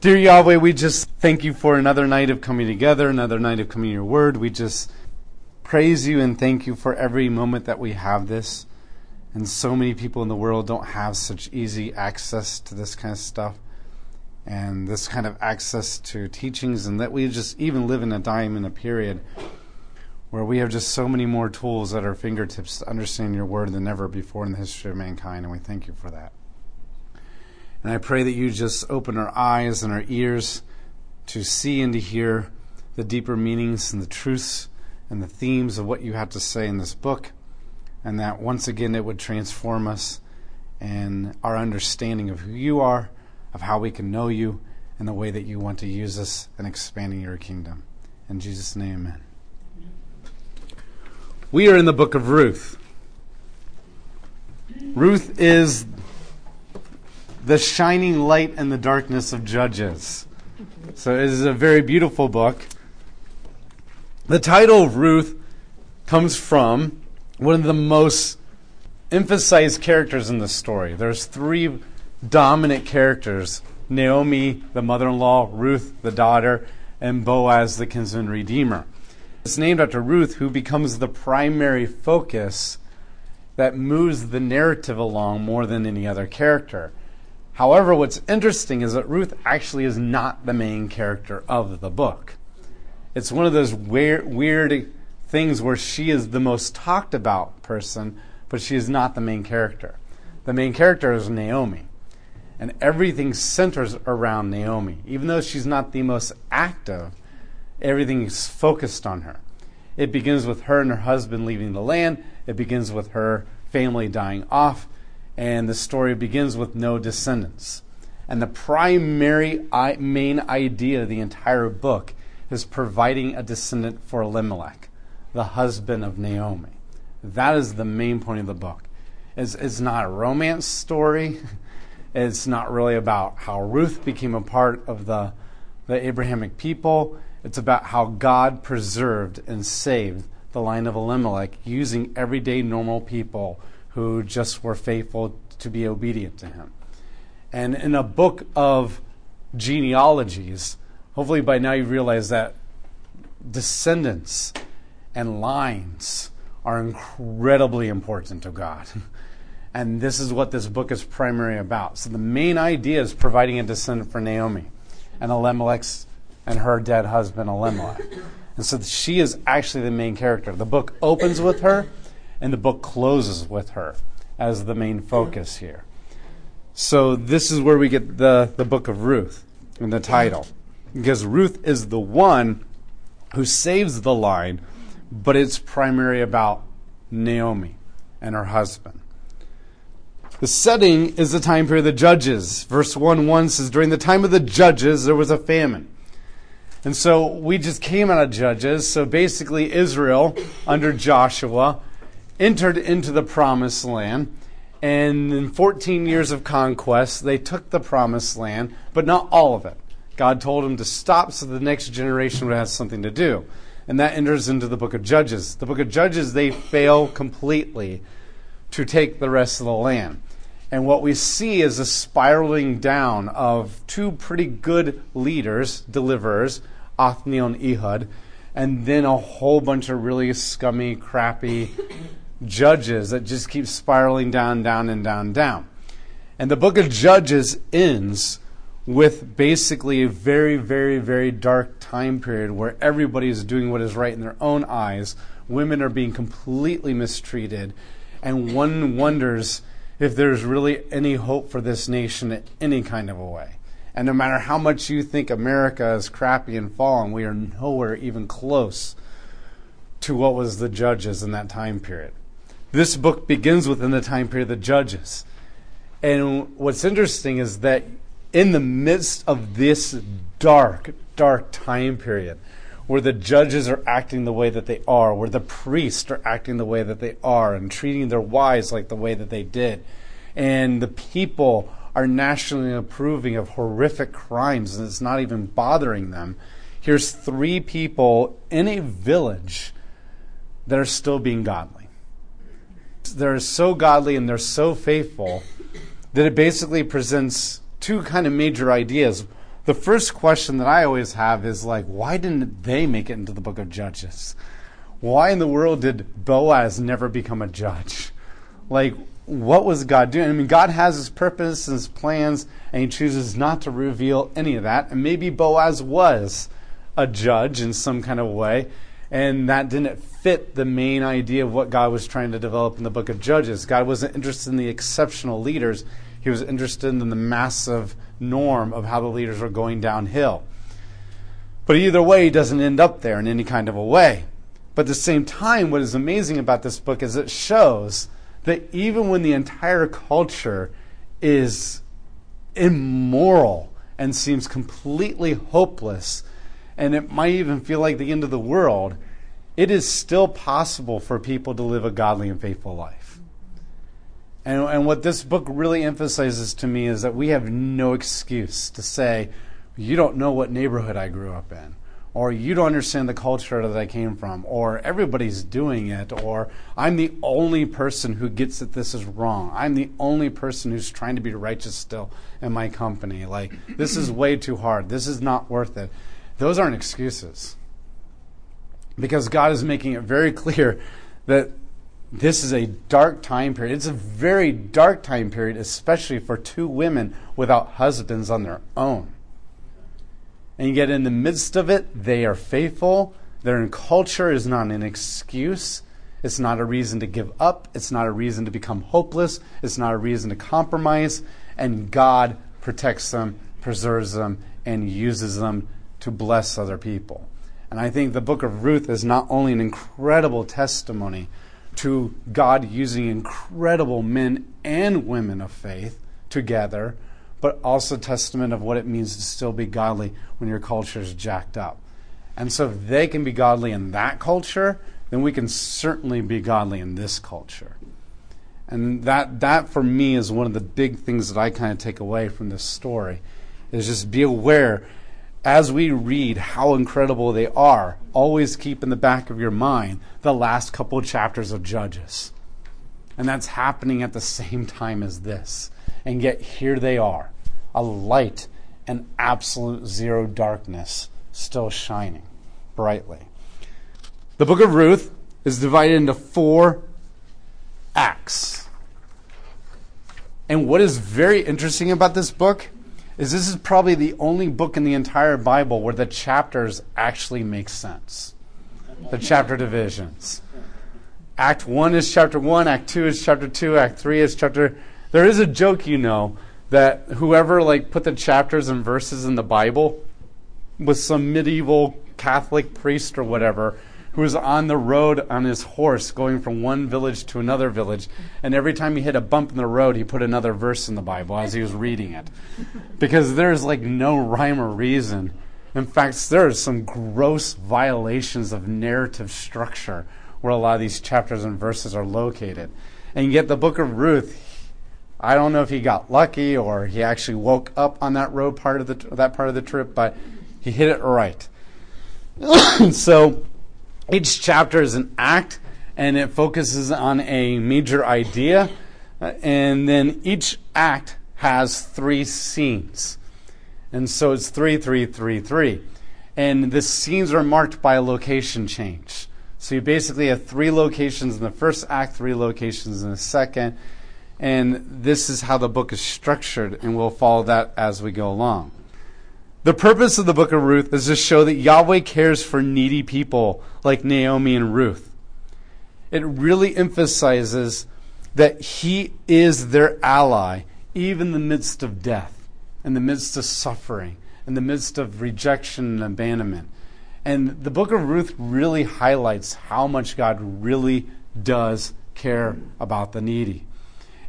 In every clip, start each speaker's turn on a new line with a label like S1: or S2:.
S1: Dear Yahweh, we just thank you for another night of coming together, another night of coming to your word. We just praise you and thank you for every moment that we have this. And so many people in the world don't have such easy access to this kind of stuff and this kind of access to teachings, and that we just even live in a time in a period where we have just so many more tools at our fingertips to understand your word than ever before in the history of mankind, and we thank you for that. And I pray that you just open our eyes and our ears to see and to hear the deeper meanings and the truths and the themes of what you have to say in this book, and that once again it would transform us and our understanding of who you are, of how we can know you, and the way that you want to use us in expanding your kingdom. In Jesus' name, amen. We are in the book of Ruth. Ruth is the shining light in the darkness of Judges. So it is a very beautiful book. The title of Ruth comes from one of the most emphasized characters in the story. There's three dominant characters Naomi, the mother in law, Ruth, the daughter, and Boaz, the kinsman redeemer. It's named after Ruth, who becomes the primary focus that moves the narrative along more than any other character. However, what's interesting is that Ruth actually is not the main character of the book. It's one of those weird, weird things where she is the most talked about person, but she is not the main character. The main character is Naomi. And everything centers around Naomi. Even though she's not the most active, everything is focused on her. It begins with her and her husband leaving the land, it begins with her family dying off, and the story begins with no descendants. And the primary main idea of the entire book is providing a descendant for Elimelech, the husband of Naomi. That is the main point of the book. It's, it's not a romance story. It's not really about how Ruth became a part of the, the Abrahamic people. It's about how God preserved and saved the line of Elimelech using everyday normal people who just were faithful to be obedient to him. And in a book of genealogies, hopefully by now you realize that descendants and lines are incredibly important to God. And this is what this book is primarily about. So the main idea is providing a descendant for Naomi and Elimelech's and her dead husband Elimelech. And so she is actually the main character. The book opens with her and the book closes with her as the main focus here. So this is where we get the, the book of Ruth in the title. Because Ruth is the one who saves the line, but it's primarily about Naomi and her husband. The setting is the time period of the judges. Verse 1 1 says, During the time of the judges, there was a famine. And so we just came out of Judges. So basically, Israel, under Joshua, entered into the promised land. And in 14 years of conquest, they took the promised land, but not all of it. God told them to stop so the next generation would have something to do. And that enters into the book of Judges. The book of Judges, they fail completely to take the rest of the land. And what we see is a spiraling down of two pretty good leaders, deliverers, Othniel and Ehud, and then a whole bunch of really scummy, crappy judges that just keep spiraling down, down, and down, down. And the book of Judges ends with basically a very, very, very dark time period where everybody is doing what is right in their own eyes. Women are being completely mistreated. And one wonders if there's really any hope for this nation in any kind of a way. And no matter how much you think America is crappy and fallen, we are nowhere even close to what was the judges in that time period. This book begins within the time period of the judges. And what's interesting is that in the midst of this dark, dark time period, where the judges are acting the way that they are, where the priests are acting the way that they are, and treating their wives like the way that they did. And the people are nationally approving of horrific crimes, and it's not even bothering them. Here's three people in a village that are still being godly. They're so godly and they're so faithful that it basically presents two kind of major ideas. the first question that I always have is like, why didn't they make it into the book of Judges? Why in the world did Boaz never become a judge? Like, what was God doing? I mean, God has his purpose and his plans, and he chooses not to reveal any of that. And maybe Boaz was a judge in some kind of way, and that didn't fit the main idea of what God was trying to develop in the book of Judges. God wasn't interested in the exceptional leaders, he was interested in the massive norm of how the leaders were going downhill. But either way, he doesn't end up there in any kind of a way. But at the same time, what is amazing about this book is it shows that even when the entire culture is immoral and seems completely hopeless, and it might even feel like the end of the world, it is still possible for people to live a godly and faithful life. And, and what this book really emphasizes to me is that we have no excuse to say, you don't know what neighborhood I grew up in, or you don't understand the culture that I came from, or everybody's doing it, or I'm the only person who gets that this is wrong. I'm the only person who's trying to be righteous still in my company. Like, this is way too hard. This is not worth it. Those aren't excuses. Because God is making it very clear that this is a dark time period. It's a very dark time period, especially for two women without husbands on their own. And yet, in the midst of it, they are faithful. Their culture is not an excuse. It's not a reason to give up. It's not a reason to become hopeless. It's not a reason to compromise. And God protects them, preserves them, and uses them to bless other people. And I think the book of Ruth is not only an incredible testimony to God using incredible men and women of faith together, but also testament of what it means to still be godly when your culture is jacked up. And so if they can be godly in that culture, then we can certainly be godly in this culture. And that that for me is one of the big things that I kind of take away from this story is just be aware as we read how incredible they are, always keep in the back of your mind the last couple chapters of Judges. And that's happening at the same time as this. And yet here they are, a light and absolute zero darkness still shining brightly. The book of Ruth is divided into four acts. And what is very interesting about this book is this is probably the only book in the entire Bible where the chapters actually make sense. The chapter divisions. Act 1 is chapter 1, Act 2 is chapter 2, Act 3 is chapter There is a joke you know that whoever like put the chapters and verses in the Bible was some medieval Catholic priest or whatever who was on the road on his horse going from one village to another village. And every time he hit a bump in the road, he put another verse in the Bible as he was reading it. Because there's like no rhyme or reason. In fact, there are some gross violations of narrative structure where a lot of these chapters and verses are located. And yet, the book of Ruth, I don't know if he got lucky or he actually woke up on that road part of the that part of the trip, but he hit it right. so each chapter is an act and it focuses on a major idea. Uh, and then each act has three scenes. And so it's three, three, three, three. And the scenes are marked by a location change. So you basically have three locations in the first act, three locations in the second. And this is how the book is structured, and we'll follow that as we go along. The purpose of the book of Ruth is to show that Yahweh cares for needy people like Naomi and Ruth. It really emphasizes that He is their ally, even in the midst of death, in the midst of suffering, in the midst of rejection and abandonment. And the book of Ruth really highlights how much God really does care about the needy.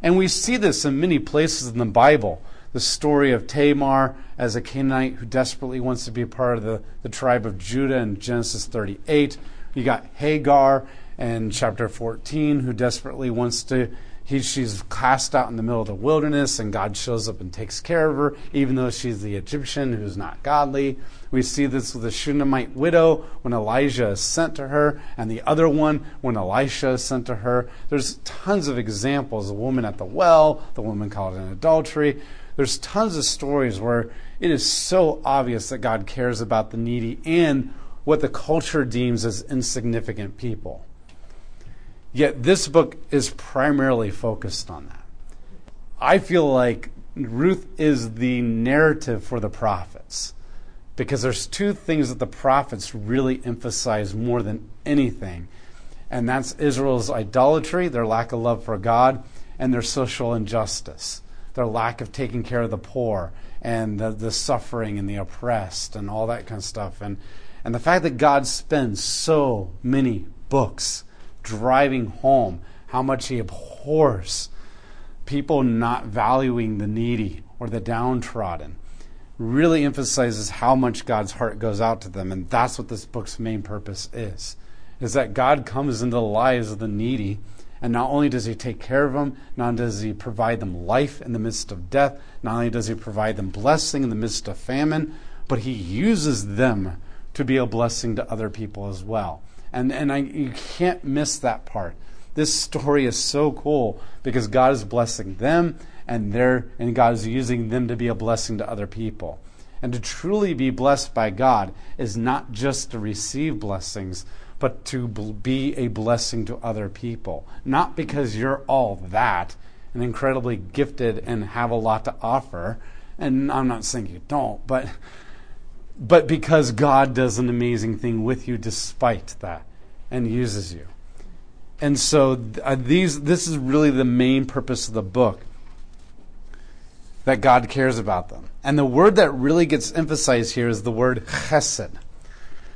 S1: And we see this in many places in the Bible the story of Tamar as a Canaanite who desperately wants to be a part of the, the tribe of Judah in Genesis 38. You got Hagar in chapter 14 who desperately wants to he, she's cast out in the middle of the wilderness, and God shows up and takes care of her, even though she's the Egyptian who's not godly. We see this with the Shunammite widow when Elijah is sent to her, and the other one when Elisha is sent to her. There's tons of examples. The woman at the well, the woman caught in adultery. There's tons of stories where it is so obvious that God cares about the needy and what the culture deems as insignificant people. Yet this book is primarily focused on that. I feel like Ruth is the narrative for the prophets because there's two things that the prophets really emphasize more than anything, and that's Israel's idolatry, their lack of love for God, and their social injustice, their lack of taking care of the poor and the, the suffering and the oppressed and all that kind of stuff. And, and the fact that God spends so many books driving home how much he abhors people not valuing the needy or the downtrodden really emphasizes how much God's heart goes out to them and that's what this book's main purpose is is that God comes into the lives of the needy and not only does he take care of them not only does he provide them life in the midst of death not only does he provide them blessing in the midst of famine but he uses them to be a blessing to other people as well and and I, you can't miss that part. This story is so cool because God is blessing them and they and God is using them to be a blessing to other people. And to truly be blessed by God is not just to receive blessings, but to be a blessing to other people. Not because you're all that and incredibly gifted and have a lot to offer. And I'm not saying you don't, but but because God does an amazing thing with you despite that and uses you. And so uh, these this is really the main purpose of the book that God cares about them. And the word that really gets emphasized here is the word chesed.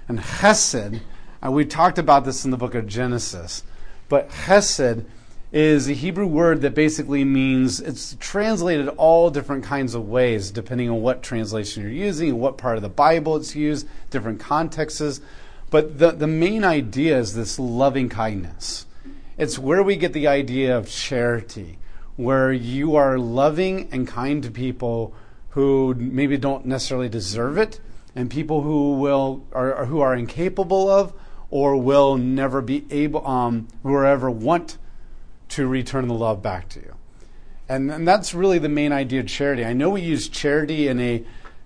S1: And chesed, uh, we talked about this in the book of Genesis, but chesed is a Hebrew word that basically means it's translated all different kinds of ways, depending on what translation you're using and what part of the Bible it's used, different contexts. But the, the main idea is this loving kindness. It's where we get the idea of charity, where you are loving and kind to people who maybe don't necessarily deserve it, and people who will are, who are incapable of or will never be able um, who ever want to return the love back to you. And, and that's really the main idea of charity. I know we use charity in a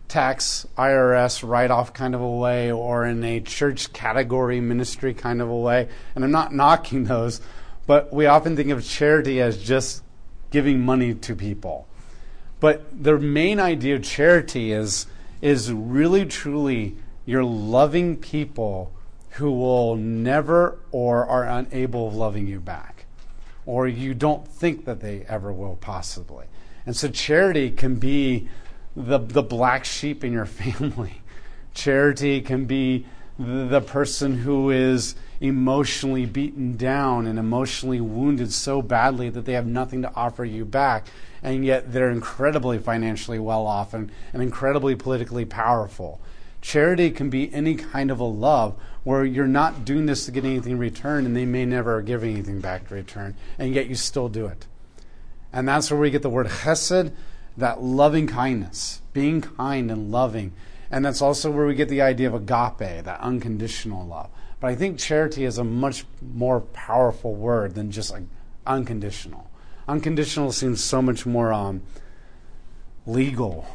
S1: tax IRS write off kind of a way or in a church category ministry kind of a way. And I'm not knocking those, but we often think of charity as just giving money to people. But the main idea of charity is, is really truly you're loving people who will never or are unable of loving you back or you don't think that they ever will possibly. And so charity can be the, the black sheep in your family. Charity can be the, person who is emotionally beaten down and emotionally wounded so badly that they have nothing to offer you back, and yet they're incredibly financially well off and, and incredibly politically powerful. Charity can be any kind of a love where you're not doing this to get anything in return and they may never give anything back to return, and yet you still do it. And that's where we get the word chesed, that loving kindness, being kind and loving. And that's also where we get the idea of agape, that unconditional love. But I think charity is a much more powerful word than just like unconditional. Unconditional seems so much more um, legal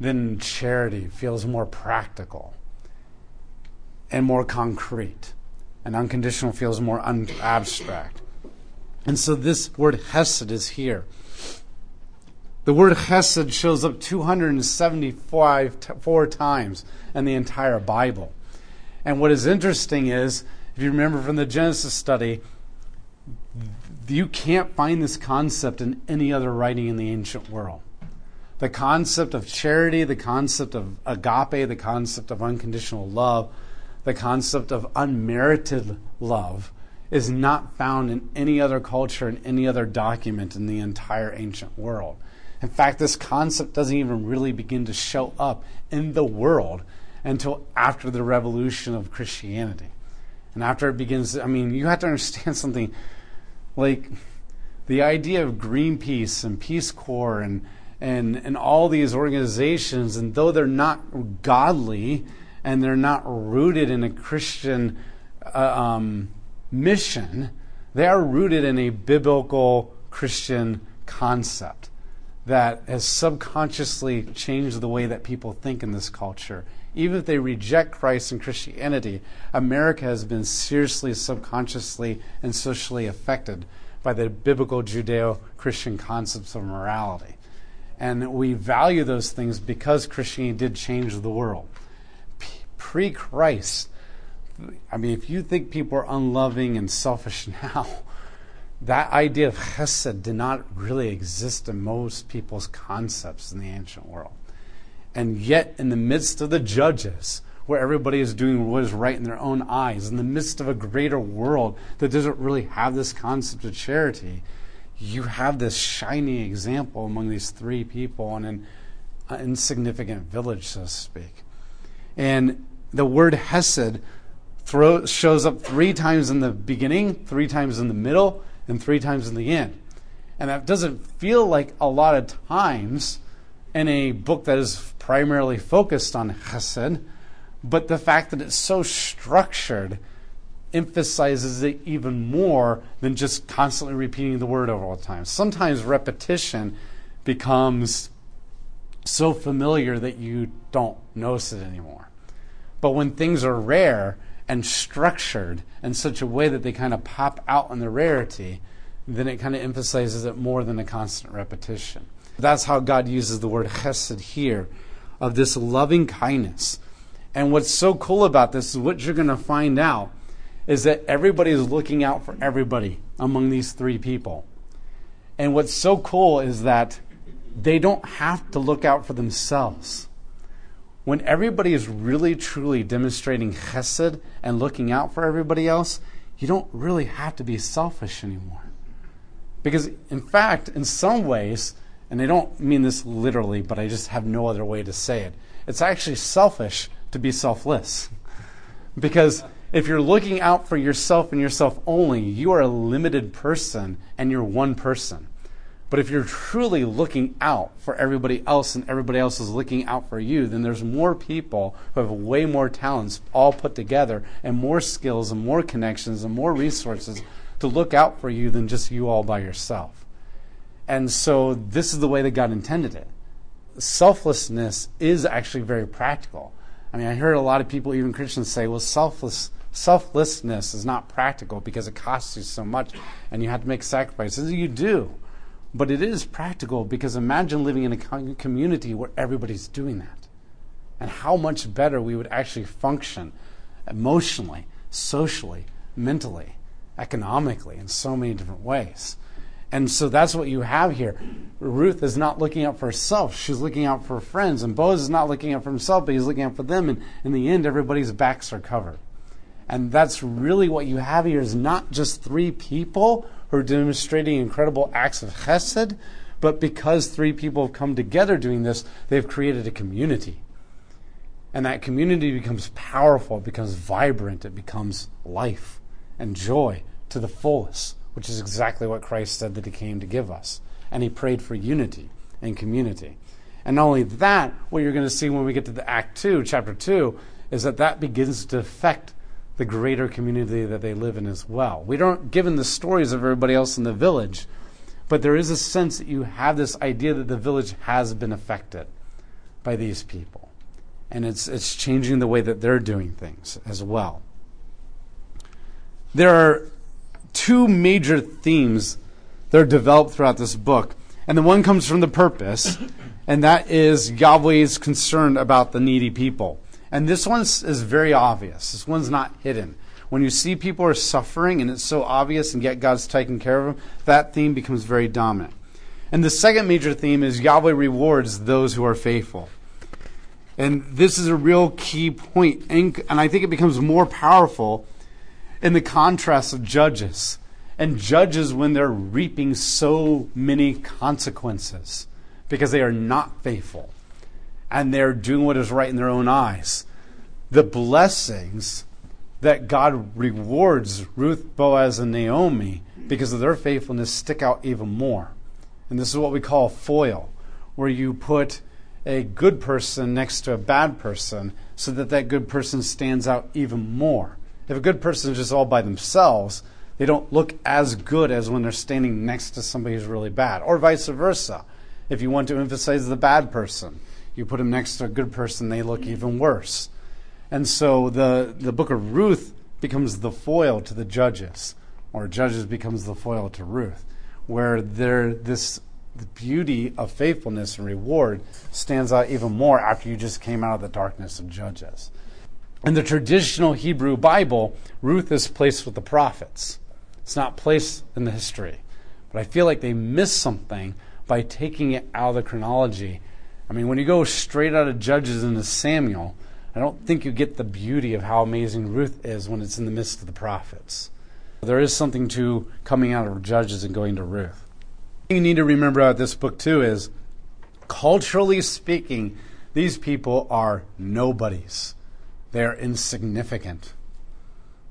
S1: than charity, feels more practical and more concrete. And unconditional feels more un- abstract. And so this word hesed is here. The word hesed shows up 275 t- four times in the entire Bible. And what is interesting is, if you remember from the Genesis study, you can't find this concept in any other writing in the ancient world. The concept of charity, the concept of agape, the concept of unconditional love the concept of unmerited love is not found in any other culture, in any other document in the entire ancient world. In fact, this concept doesn't even really begin to show up in the world until after the revolution of Christianity. And after it begins, I mean, you have to understand something like the idea of Greenpeace and Peace Corps and, and, and all these organizations, and though they're not godly, and they're not rooted in a Christian uh, um, mission, they are rooted in a biblical Christian concept. that has subconsciously changed the way that people think in this culture. Even if they reject Christ and Christianity, America has been seriously, subconsciously, and socially affected by the biblical Judeo Christian concepts of morality. And we value those things because Christianity did change the world. Pre Christ, I mean, if you think people are unloving and selfish now, that idea of chesed did not really exist in most people's concepts in the ancient world. And yet, in the midst of the judges, where everybody is doing what is right in their own eyes, in the midst of a greater world that doesn't really have this concept of charity, you have this shining example among these three people in an insignificant village, so to speak. And the word hesed throw, shows up three times in the beginning, three times in the middle, and three times in the end. And that doesn't feel like a lot of times in a book that is primarily focused on chesed, but the fact that it's so structured emphasizes it even more than just constantly repeating the word over all the time. Sometimes repetition becomes so familiar that you don't notice it anymore. But when things are rare, and structured in such a way that they kind of pop out in the rarity, then it kind of emphasizes it more than a constant repetition. That's how God uses the word chesed here, of this loving kindness. And what's so cool about this is what you're going to find out is that everybody is looking out for everybody among these three people. And what's so cool is that they don't have to look out for themselves when everybody is really truly demonstrating chesed and looking out for everybody else, you don't really have to be selfish anymore. Because, in fact, in some ways, and I don't mean this literally, but I just have no other way to say it, it's actually selfish to be selfless. because if you're looking out for yourself and yourself only, you are a limited person and you're one person. But if you're truly looking out for everybody else and everybody else is looking out for you, then there's more people who have way more talents all put together and more skills and more connections and more resources to look out for you than just you all by yourself. And so this is the way that God intended it. Selflessness is actually very practical. I mean, I heard a lot of people, even Christians, say, well, selfless, selflessness is not practical because it costs you so much and you have to make sacrifices. You do. But it is practical because imagine living in a community where everybody's doing that. And how much better we would actually function emotionally, socially, mentally, economically, in so many different ways. And so that's what you have here. Ruth is not looking out for herself. She's looking out for friends. And Boaz is not looking out for himself, but he's looking out for them. And in the end, everybody's backs are covered. And that's really what you have here is not just three people who are demonstrating incredible acts of chesed, but because three people have come together doing this, they've created a community. And that community becomes powerful, it becomes vibrant, it becomes life and joy to the fullest, which is exactly what Christ said that he came to give us. And he prayed for unity and community. And not only that, what you're going to see when we get to the Act 2, chapter 2, is that that begins to affect the greater community that they live in as well. We don't given the stories of everybody else in the village, but there is a sense that you have this idea that the village has been affected by these people. And it's it's changing the way that they're doing things as well. There are two major themes that are developed throughout this book. And the one comes from the purpose, and that is Yahweh's concern about the needy people. And this one is very obvious. This one's not hidden. When you see people are suffering and it's so obvious and yet God's taking care of them, that theme becomes very dominant. And the second major theme is Yahweh rewards those who are faithful. And this is a real key point, and, and I think it becomes more powerful in the contrast of judges. And judges, when they're reaping so many consequences because they are not faithful and they're doing what is right in their own eyes. The blessings that God rewards Ruth, Boaz, and Naomi because of their faithfulness stick out even more. And this is what we call foil, where you put a good person next to a bad person so that that good person stands out even more. If a good person is just all by themselves, they don't look as good as when they're standing next to somebody who's really bad, or vice versa. If you want to emphasize the bad person, you put them next to a good person, they look even worse. And so the, the book of Ruth becomes the foil to the judges, or judges becomes the foil to Ruth, where there this the beauty of faithfulness and reward stands out even more after you just came out of the darkness of judges. In the traditional Hebrew Bible, Ruth is placed with the prophets. It's not placed in the history. But I feel like they missed something by taking it out of the chronology. I mean, when you go straight out of Judges into Samuel, I don't think you get the beauty of how amazing Ruth is when it's in the midst of the prophets. There is something to coming out of Judges and going to Ruth. You need to remember about this book, too, is culturally speaking, these people are nobodies. They're insignificant.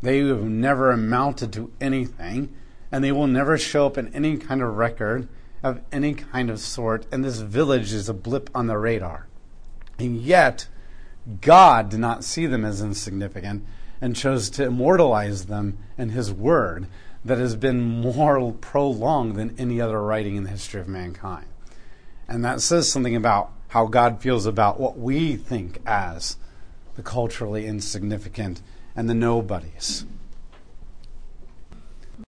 S1: They have never amounted to anything and they will never show up in any kind of record of any kind of sort, and this village is a blip on the radar. And yet, God did not see them as insignificant and chose to immortalize them in His Word that has been more prolonged than any other writing in the history of mankind. And that says something about how God feels about what we think as the culturally insignificant and the nobodies.